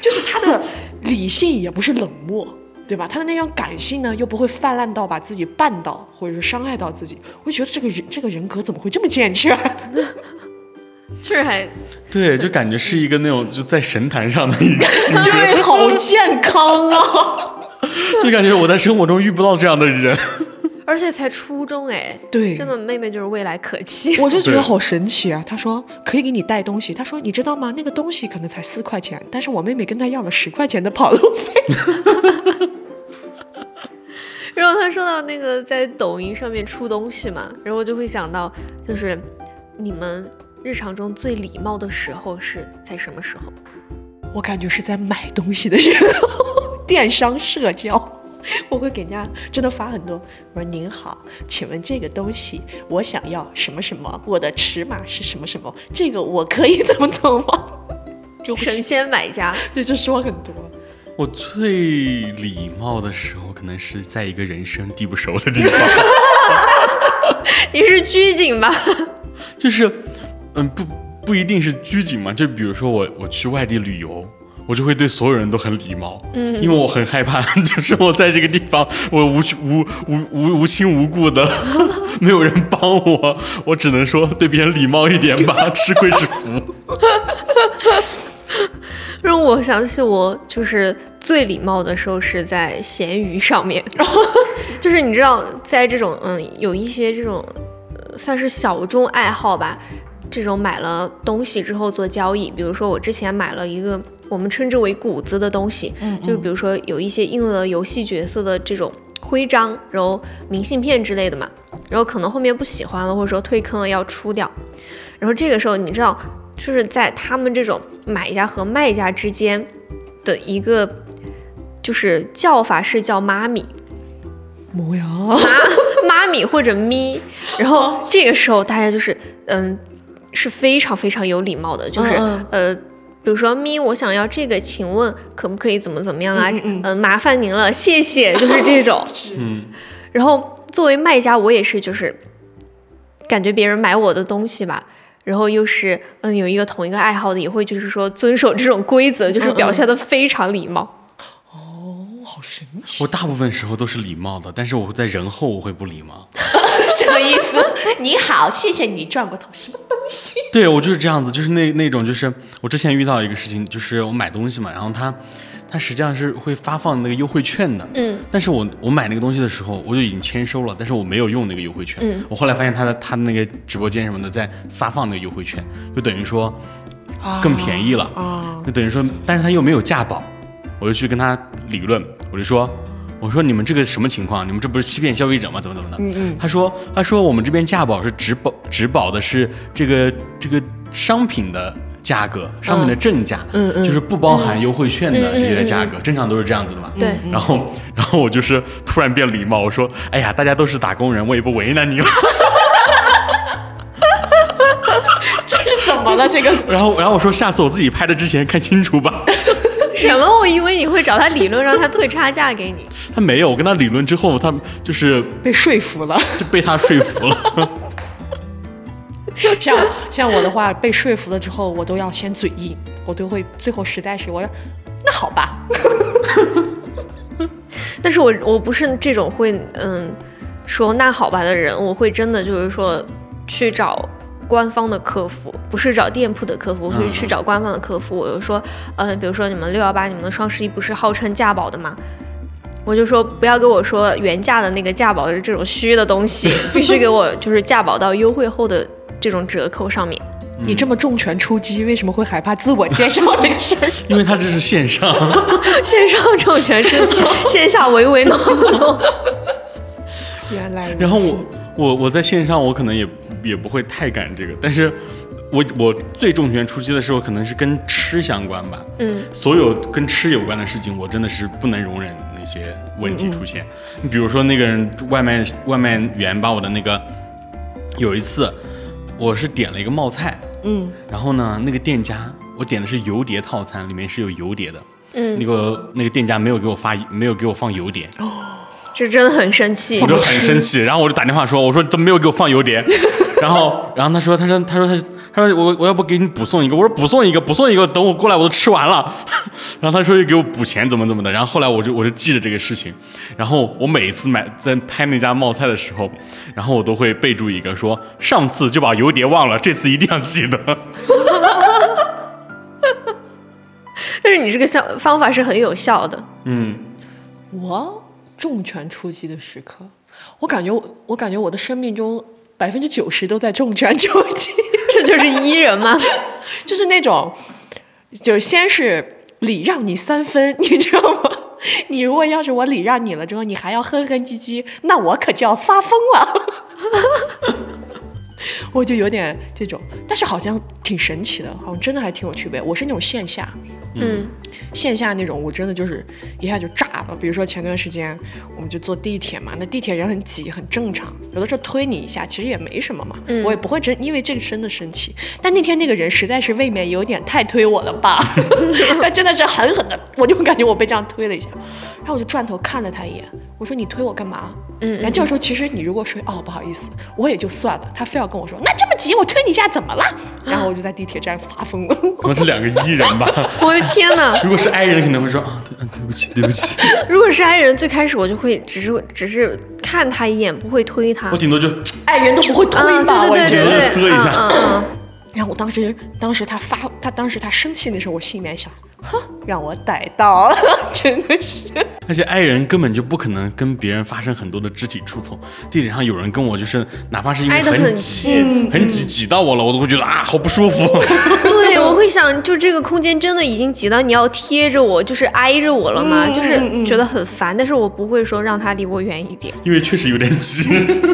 就是他的理性也不是冷漠。对吧？他的那种感性呢，又不会泛滥到把自己绊倒，或者是伤害到自己。我就觉得这个人，这个人格怎么会这么健全？确实还对，就感觉是一个那种就在神坛上的一个，对，好健康啊！就感觉我在生活中遇不到这样的人。而且才初中哎，对，真的妹妹就是未来可期，我就觉得好神奇啊。他说可以给你带东西，他说你知道吗？那个东西可能才四块钱，但是我妹妹跟他要了十块钱的跑路费。然后他说到那个在抖音上面出东西嘛，然后我就会想到，就是你们日常中最礼貌的时候是在什么时候？我感觉是在买东西的时候，电商社交。我会给人家真的发很多，我说您好，请问这个东西我想要什么什么，我的尺码是什么什么，这个我可以 怎么走吗？就神仙买家，对，就说很多。我最礼貌的时候，可能是在一个人生地不熟的地方。你是拘谨吧？就是，嗯，不不一定是拘谨嘛，就比如说我我去外地旅游。我就会对所有人都很礼貌，嗯，因为我很害怕，就是我在这个地方，我无无无无无亲无故的，没有人帮我，我只能说对别人礼貌一点吧，吃亏是福。让我想起我就是最礼貌的时候是在闲鱼上面，就是你知道，在这种嗯有一些这种算是小众爱好吧，这种买了东西之后做交易，比如说我之前买了一个。我们称之为谷子的东西，嗯，就比如说有一些印了游戏角色的这种徽章，然后明信片之类的嘛，然后可能后面不喜欢了，或者说退坑了要出掉，然后这个时候你知道，就是在他们这种买家和卖家之间的一个就是叫法是叫妈咪，么呀，妈妈咪或者咪，然后这个时候大家就是嗯是非常非常有礼貌的，就是呃。比如说咪，我想要这个，请问可不可以怎么怎么样啊？嗯，麻烦您了，谢谢，就是这种。嗯。然后作为卖家，我也是，就是感觉别人买我的东西吧，然后又是嗯有一个同一个爱好的，也会就是说遵守这种规则，就是表现的非常礼貌。哦好神奇！我大部分时候都是礼貌的，但是我在人后我会不礼貌。什么意思？你好，谢谢你转过头，什么东西？对我就是这样子，就是那那种，就是我之前遇到一个事情，就是我买东西嘛，然后他他实际上是会发放那个优惠券的，嗯，但是我我买那个东西的时候，我就已经签收了，但是我没有用那个优惠券，嗯，我后来发现他的他的那个直播间什么的在发放那个优惠券，就等于说更便宜了，啊，就等于说，但是他又没有价保。我就去跟他理论，我就说，我说你们这个什么情况？你们这不是欺骗消费者吗？怎么怎么的？嗯嗯。他说，他说我们这边价保是只保只保的是这个这个商品的价格，商品的正价，嗯嗯，就是不包含优惠券的这些价格，正常都是这样子的嘛。对。然后，然后我就是突然变礼貌，我说，哎呀，大家都是打工人，我也不为难你了。这是怎么了？这个？然后，然后我说，下次我自己拍的之前看清楚吧。什么？我以为你会找他理论，让他退差价给你。他没有，我跟他理论之后，他就是被说服了，就被他说服了。像像我的话，被说服了之后，我都要先嘴硬，我都会最后实在是我要，那好吧。但是我我不是这种会嗯说那好吧的人，我会真的就是说去找。官方的客服不是找店铺的客服，我会去找官方的客服。我就说，嗯，比如说你们六幺八、你们双十一不是号称价保的吗？我就说不要跟我说原价的那个价保的这种虚的东西，必须给我就是价保到优惠后的这种折扣上面。你这么重拳出击，为什么会害怕自我介绍这个事儿？因为他这是线上，线上重拳出击，线下唯唯诺诺。原来，然后我我我在线上我可能也。也不会太敢这个，但是我我最重拳出击的时候，可能是跟吃相关吧。嗯，所有跟吃有关的事情，我真的是不能容忍那些问题出现。你比如说那个人外卖外卖员把我的那个，有一次我是点了一个冒菜，嗯，然后呢那个店家我点的是油碟套餐，里面是有油碟的，嗯，那个那个店家没有给我发没有给我放油碟。哦。这真的很生气，我就很生气，然后我就打电话说：“我说怎么没有给我放油碟？” 然后，然后他说：“他说，他说，他他说我我要不给你补送一个？”我说：“补送一个，补送一个，等我过来我都吃完了。”然后他说：“又给我补钱，怎么怎么的？”然后后来我就我就记着这个事情，然后我每次买在拍那家冒菜的时候，然后我都会备注一个说：“上次就把油碟忘了，这次一定要记得。”但是你这个效方法是很有效的。嗯，我。重拳出击的时刻，我感觉我我感觉我的生命中百分之九十都在重拳出击，这就是伊人吗？就是那种，就先是礼让你三分，你知道吗？你如果要是我礼让你了之后，你还要哼哼唧唧，那我可就要发疯了。我就有点这种，但是好像挺神奇的，好像真的还挺有区别。我是那种线下。嗯，线下那种我真的就是一下就炸了。比如说前段时间我们就坐地铁嘛，那地铁人很挤，很正常。有的时候推你一下，其实也没什么嘛，我也不会真因为这个真的生气。但那天那个人实在是未免有点太推我了吧？他真的是狠狠的，我就感觉我被这样推了一下，然后我就转头看了他一眼，我说你推我干嘛？嗯，然后这个时候其实你如果说哦不好意思，我也就算了。他非要跟我说那这么急，我推你一下怎么了？然后我就在地铁站发疯了。可能是两个 艺人吧。我的天哪！如果是 I 人，可能会说啊，对，对不起，对不起。如果是 I 人，最开始我就会只是只是看他一眼，不会推他。我顶多就爱人都不会推吧？对对对对对，遮一下。嗯嗯。然后我当时，当时他发，他当时他生气的时候，我心里面想。哼，让我逮到了，真的是。而且爱人根本就不可能跟别人发生很多的肢体触碰。地铁上有人跟我，就是哪怕是因为很挤，很挤挤到我了，我都会觉得啊，好不舒服。对，我会想，就这个空间真的已经挤到你要贴着我，就是挨着我了吗？就是觉得很烦。但是我不会说让他离我远一点，因为确实有点挤。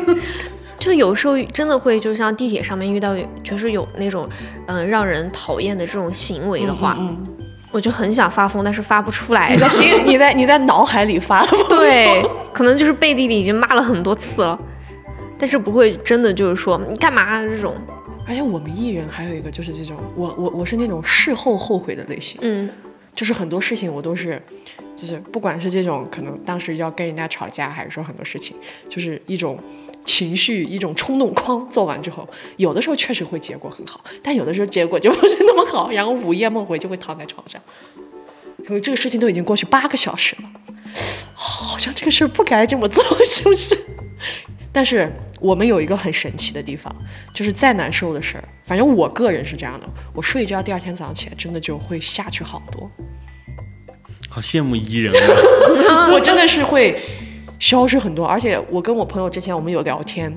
就有时候真的会，就像地铁上面遇到，就是有那种嗯让人讨厌的这种行为的话。我就很想发疯，但是发不出来。你在 心，你在你在脑海里发疯。对，可能就是背地里已经骂了很多次了，但是不会真的就是说你干嘛这种。而且我们艺人还有一个就是这种，我我我是那种事后后悔的类型。嗯，就是很多事情我都是，就是不管是这种可能当时要跟人家吵架，还是说很多事情，就是一种。情绪一种冲动框做完之后，有的时候确实会结果很好，但有的时候结果就不是那么好，然后午夜梦回就会躺在床上。可能这个事情都已经过去八个小时了，好像这个事儿不该这么做，是不是？但是我们有一个很神奇的地方，就是再难受的事儿，反正我个人是这样的，我睡一觉，第二天早上起来真的就会下去好多。好羡慕伊人啊！我真的是会。消失很多，而且我跟我朋友之前我们有聊天，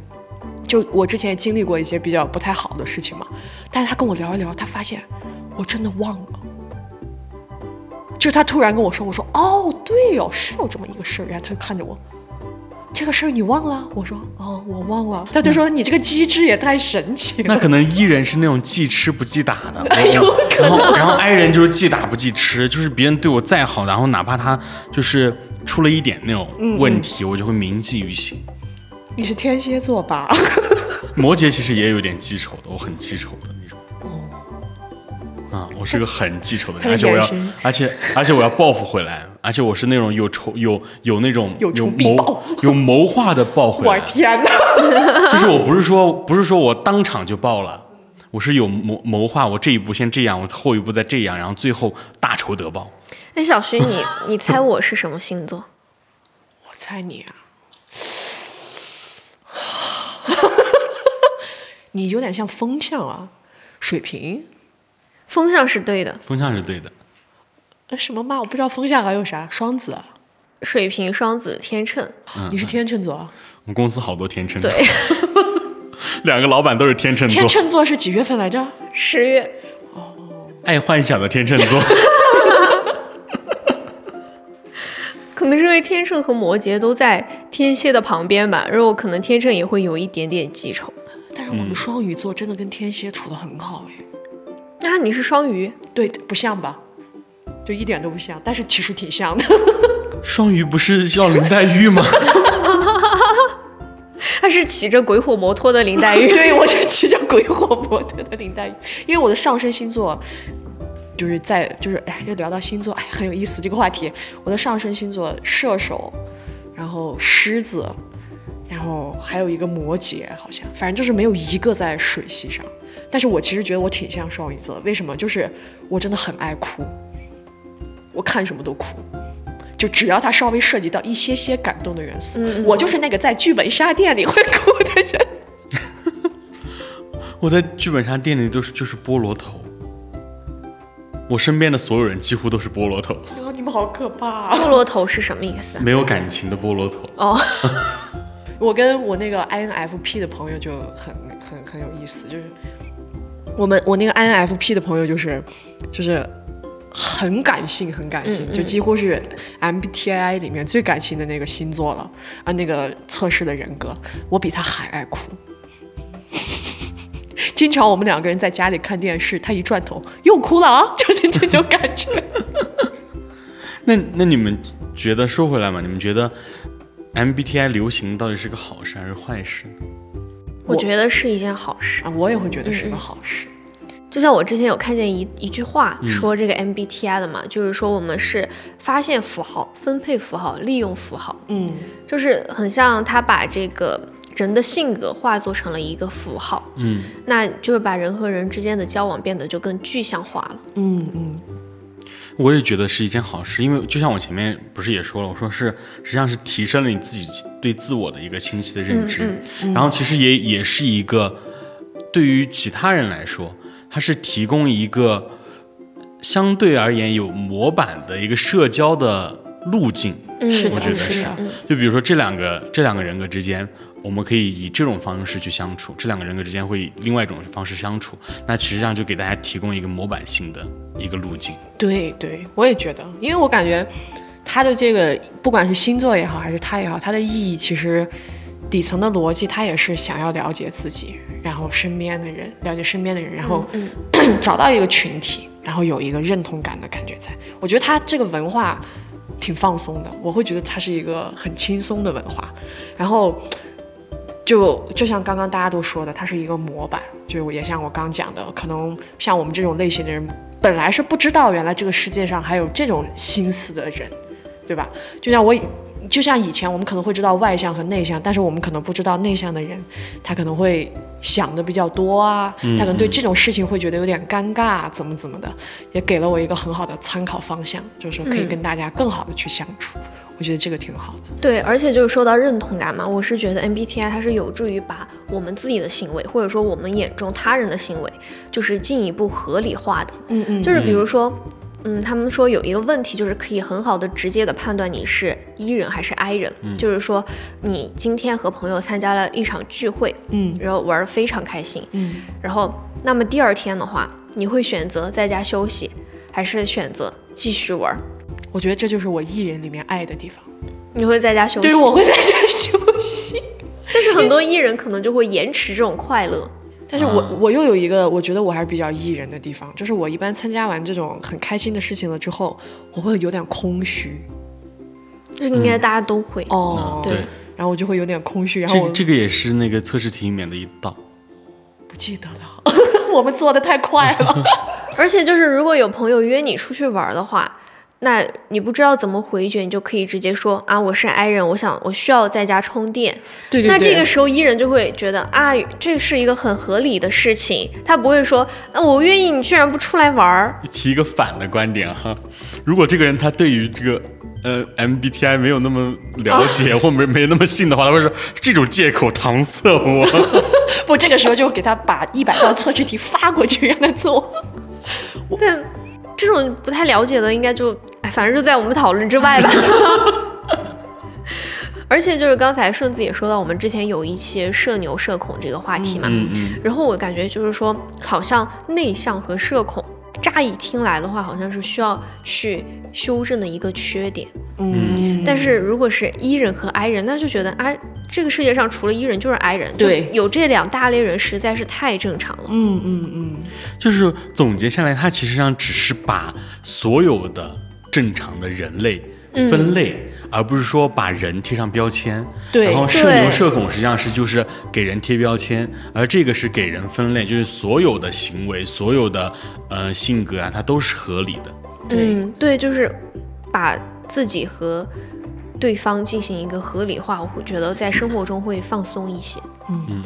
就我之前经历过一些比较不太好的事情嘛，但是他跟我聊一聊，他发现我真的忘了，就他突然跟我说，我说哦对哦，是有这么一个事儿，然后他就看着我，这个事儿你忘了？我说哦我忘了，他就说你这个机制也太神奇了。那可能伊人是那种记吃不记打的，然后然后 I 人就是记打不记吃，就是别人对我再好，然后哪怕他就是。出了一点那种问题，我就会铭记于心。你是天蝎座吧？摩羯其实也有点记仇的，我很记仇的那种。哦，啊，我是个很记仇的人，而且我要，而且而且我要报复回来，而且我是那种有仇有有那种有谋有谋划的报回来。我天哪！就是我不是说不是说我当场就报了，我是有谋谋划，我这一步先这样，我后一步再这样，然后最后大仇得报。那小徐，你你猜我是什么星座？我猜你啊，你有点像风象啊，水瓶。风象是对的。风象是对的。呃，什么嘛？我不知道风象还有啥？双子、水瓶、双子、天秤。你是天秤座？我们公司好多天秤座。两个老板都是天秤座。天秤座是几月份来着？十月。哦。爱幻想的天秤座。可能是因为天秤和摩羯都在天蝎的旁边吧，然后可能天秤也会有一点点记仇。但是我们双鱼座真的跟天蝎处的很好哎。那你是双鱼？对，不像吧？就一点都不像，但是其实挺像的。双鱼不是叫林黛玉吗？他是骑着鬼火摩托的林黛玉。对，我是骑着鬼火摩托的林黛玉，因为我的上升星座。就是在就是哎，又聊到星座，哎，很有意思这个话题。我的上升星座射手，然后狮子，然后还有一个摩羯，好像反正就是没有一个在水系上。但是我其实觉得我挺像双鱼座，为什么？就是我真的很爱哭，我看什么都哭，就只要他稍微涉及到一些些感动的元素，我就是那个在剧本杀店里会哭的人。我在剧本杀店里都是就是菠萝头。我身边的所有人几乎都是菠萝头。啊，你们好可怕！菠萝头是什么意思？没有感情的菠萝头。哦，我跟我那个 INFP 的朋友就很很很有意思，就是我们我那个 INFP 的朋友就是就是很感性，很感性，就几乎是 MBTI 里面最感性的那个星座了啊，那个测试的人格，我比他还爱哭。经常我们两个人在家里看电视，他一转头又哭了啊，就是这种感觉。那那你们觉得说回来嘛？你们觉得 MBTI 流行到底是个好事还是坏事呢？我觉得是一件好事啊，我也会觉得是个好事。就像我之前有看见一一句话说这个 MBTI 的嘛，就是说我们是发现符号、分配符号、利用符号，嗯，就是很像他把这个人的性格化作成了一个符号，嗯，那就是把人和人之间的交往变得就更具象化了，嗯嗯，我也觉得是一件好事，因为就像我前面不是也说了，我说是实际上是提升了你自己对自我的一个清晰的认知，然后其实也也是一个对于其他人来说。它是提供一个相对而言有模板的一个社交的路径，是我觉得是。就比如说这两个这两个人格之间，我们可以以这种方式去相处；这两个人格之间会以另外一种方式相处。那其实上就给大家提供一个模板性的一个路径。对对，我也觉得，因为我感觉他的这个不管是星座也好，还是他也好，它的意义其实。底层的逻辑，他也是想要了解自己，然后身边的人，了解身边的人，然后 找到一个群体，然后有一个认同感的感觉。在我觉得他这个文化挺放松的，我会觉得它是一个很轻松的文化。然后就就像刚刚大家都说的，它是一个模板，就也像我刚讲的，可能像我们这种类型的人，本来是不知道原来这个世界上还有这种心思的人，对吧？就像我。就像以前我们可能会知道外向和内向，但是我们可能不知道内向的人，他可能会想的比较多啊，他可能对这种事情会觉得有点尴尬，怎么怎么的，也给了我一个很好的参考方向，就是说可以跟大家更好的去相处，我觉得这个挺好的。对，而且就是说到认同感嘛，我是觉得 MBTI 它是有助于把我们自己的行为，或者说我们眼中他人的行为，就是进一步合理化的。嗯嗯，就是比如说。嗯，他们说有一个问题，就是可以很好的、直接的判断你是 E 人还是 I 人。嗯，就是说你今天和朋友参加了一场聚会，嗯，然后玩儿非常开心，嗯，然后那么第二天的话，你会选择在家休息，还是选择继续玩？我觉得这就是我 E 人里面爱的地方。你会在家休息？对，我会在家休息。但是很多 E 人可能就会延迟这种快乐。但是我我又有一个我觉得我还是比较艺人的地方，就是我一般参加完这种很开心的事情了之后，我会有点空虚。这个应该大家都会哦，对。然后我就会有点空虚。然后这这个也是那个测试题里面的一道。不记得了，我们做的太快了。而且就是如果有朋友约你出去玩的话。那你不知道怎么回绝，你就可以直接说啊，我是 I 人，我想我需要在家充电。对对。那这个时候 E 人就会觉得啊，这是一个很合理的事情，他不会说啊，我愿意，你居然不出来玩儿。提一个反的观点哈，如果这个人他对于这个呃 MBTI 没有那么了解或没没那么信的话，他会说这种借口搪塞我。不，这个时候就给他把一百道测试题发过去让他做。但这种不太了解的，应该就。反正就在我们讨论之外吧。而且就是刚才顺子也说到，我们之前有一期社牛社恐这个话题嘛。嗯嗯。然后我感觉就是说，好像内向和社恐，乍一听来的话，好像是需要去修正的一个缺点。嗯。但是如果是 E 人和 I 人，那就觉得啊。这个世界上除了 E 人就是 I 人，对，有这两大类人实在是太正常了。嗯嗯嗯。就是总结下来，它其实上只是把所有的。正常的人类分类，而不是说把人贴上标签。对，然后社牛社恐实际上是就是给人贴标签，而这个是给人分类，就是所有的行为、所有的呃性格啊，它都是合理的。嗯，对，就是把自己和对方进行一个合理化，我会觉得在生活中会放松一些。嗯。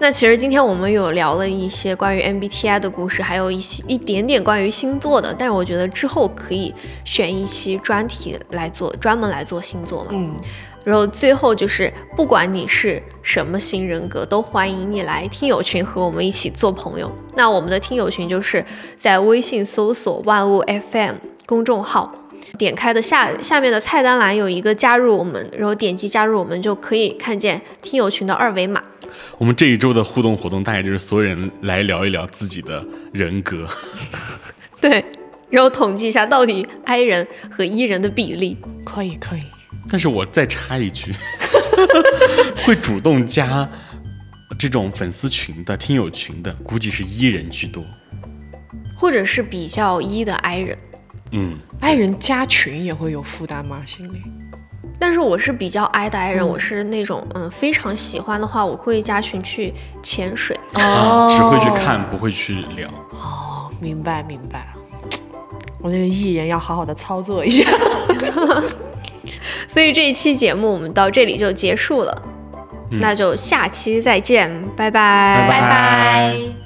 那其实今天我们有聊了一些关于 MBTI 的故事，还有一些一点点关于星座的，但是我觉得之后可以选一期专题来做，专门来做星座嘛。嗯。然后最后就是，不管你是什么型人格，都欢迎你来听友群和我们一起做朋友。那我们的听友群就是在微信搜索万物 FM 公众号，点开的下下面的菜单栏有一个加入我们，然后点击加入我们就可以看见听友群的二维码。我们这一周的互动活动大概就是所有人来聊一聊自己的人格。对，然后统计一下到底 I 人和 E 人的比例。可以可以。但是我再插一句，会主动加这种粉丝群的、听友群的，估计是 E 人居多，或者是比较 E 的 I 人。嗯爱人加群也会有负担吗？心里？但是我是比较 I 的 I 人，我是那种嗯非常喜欢的话，我会加群去潜水。哦，只会去看，不会去聊。哦，明白明白。我这个艺人要好好的操作一下。所以这一期节目我们到这里就结束了，那就下期再见，拜拜拜拜。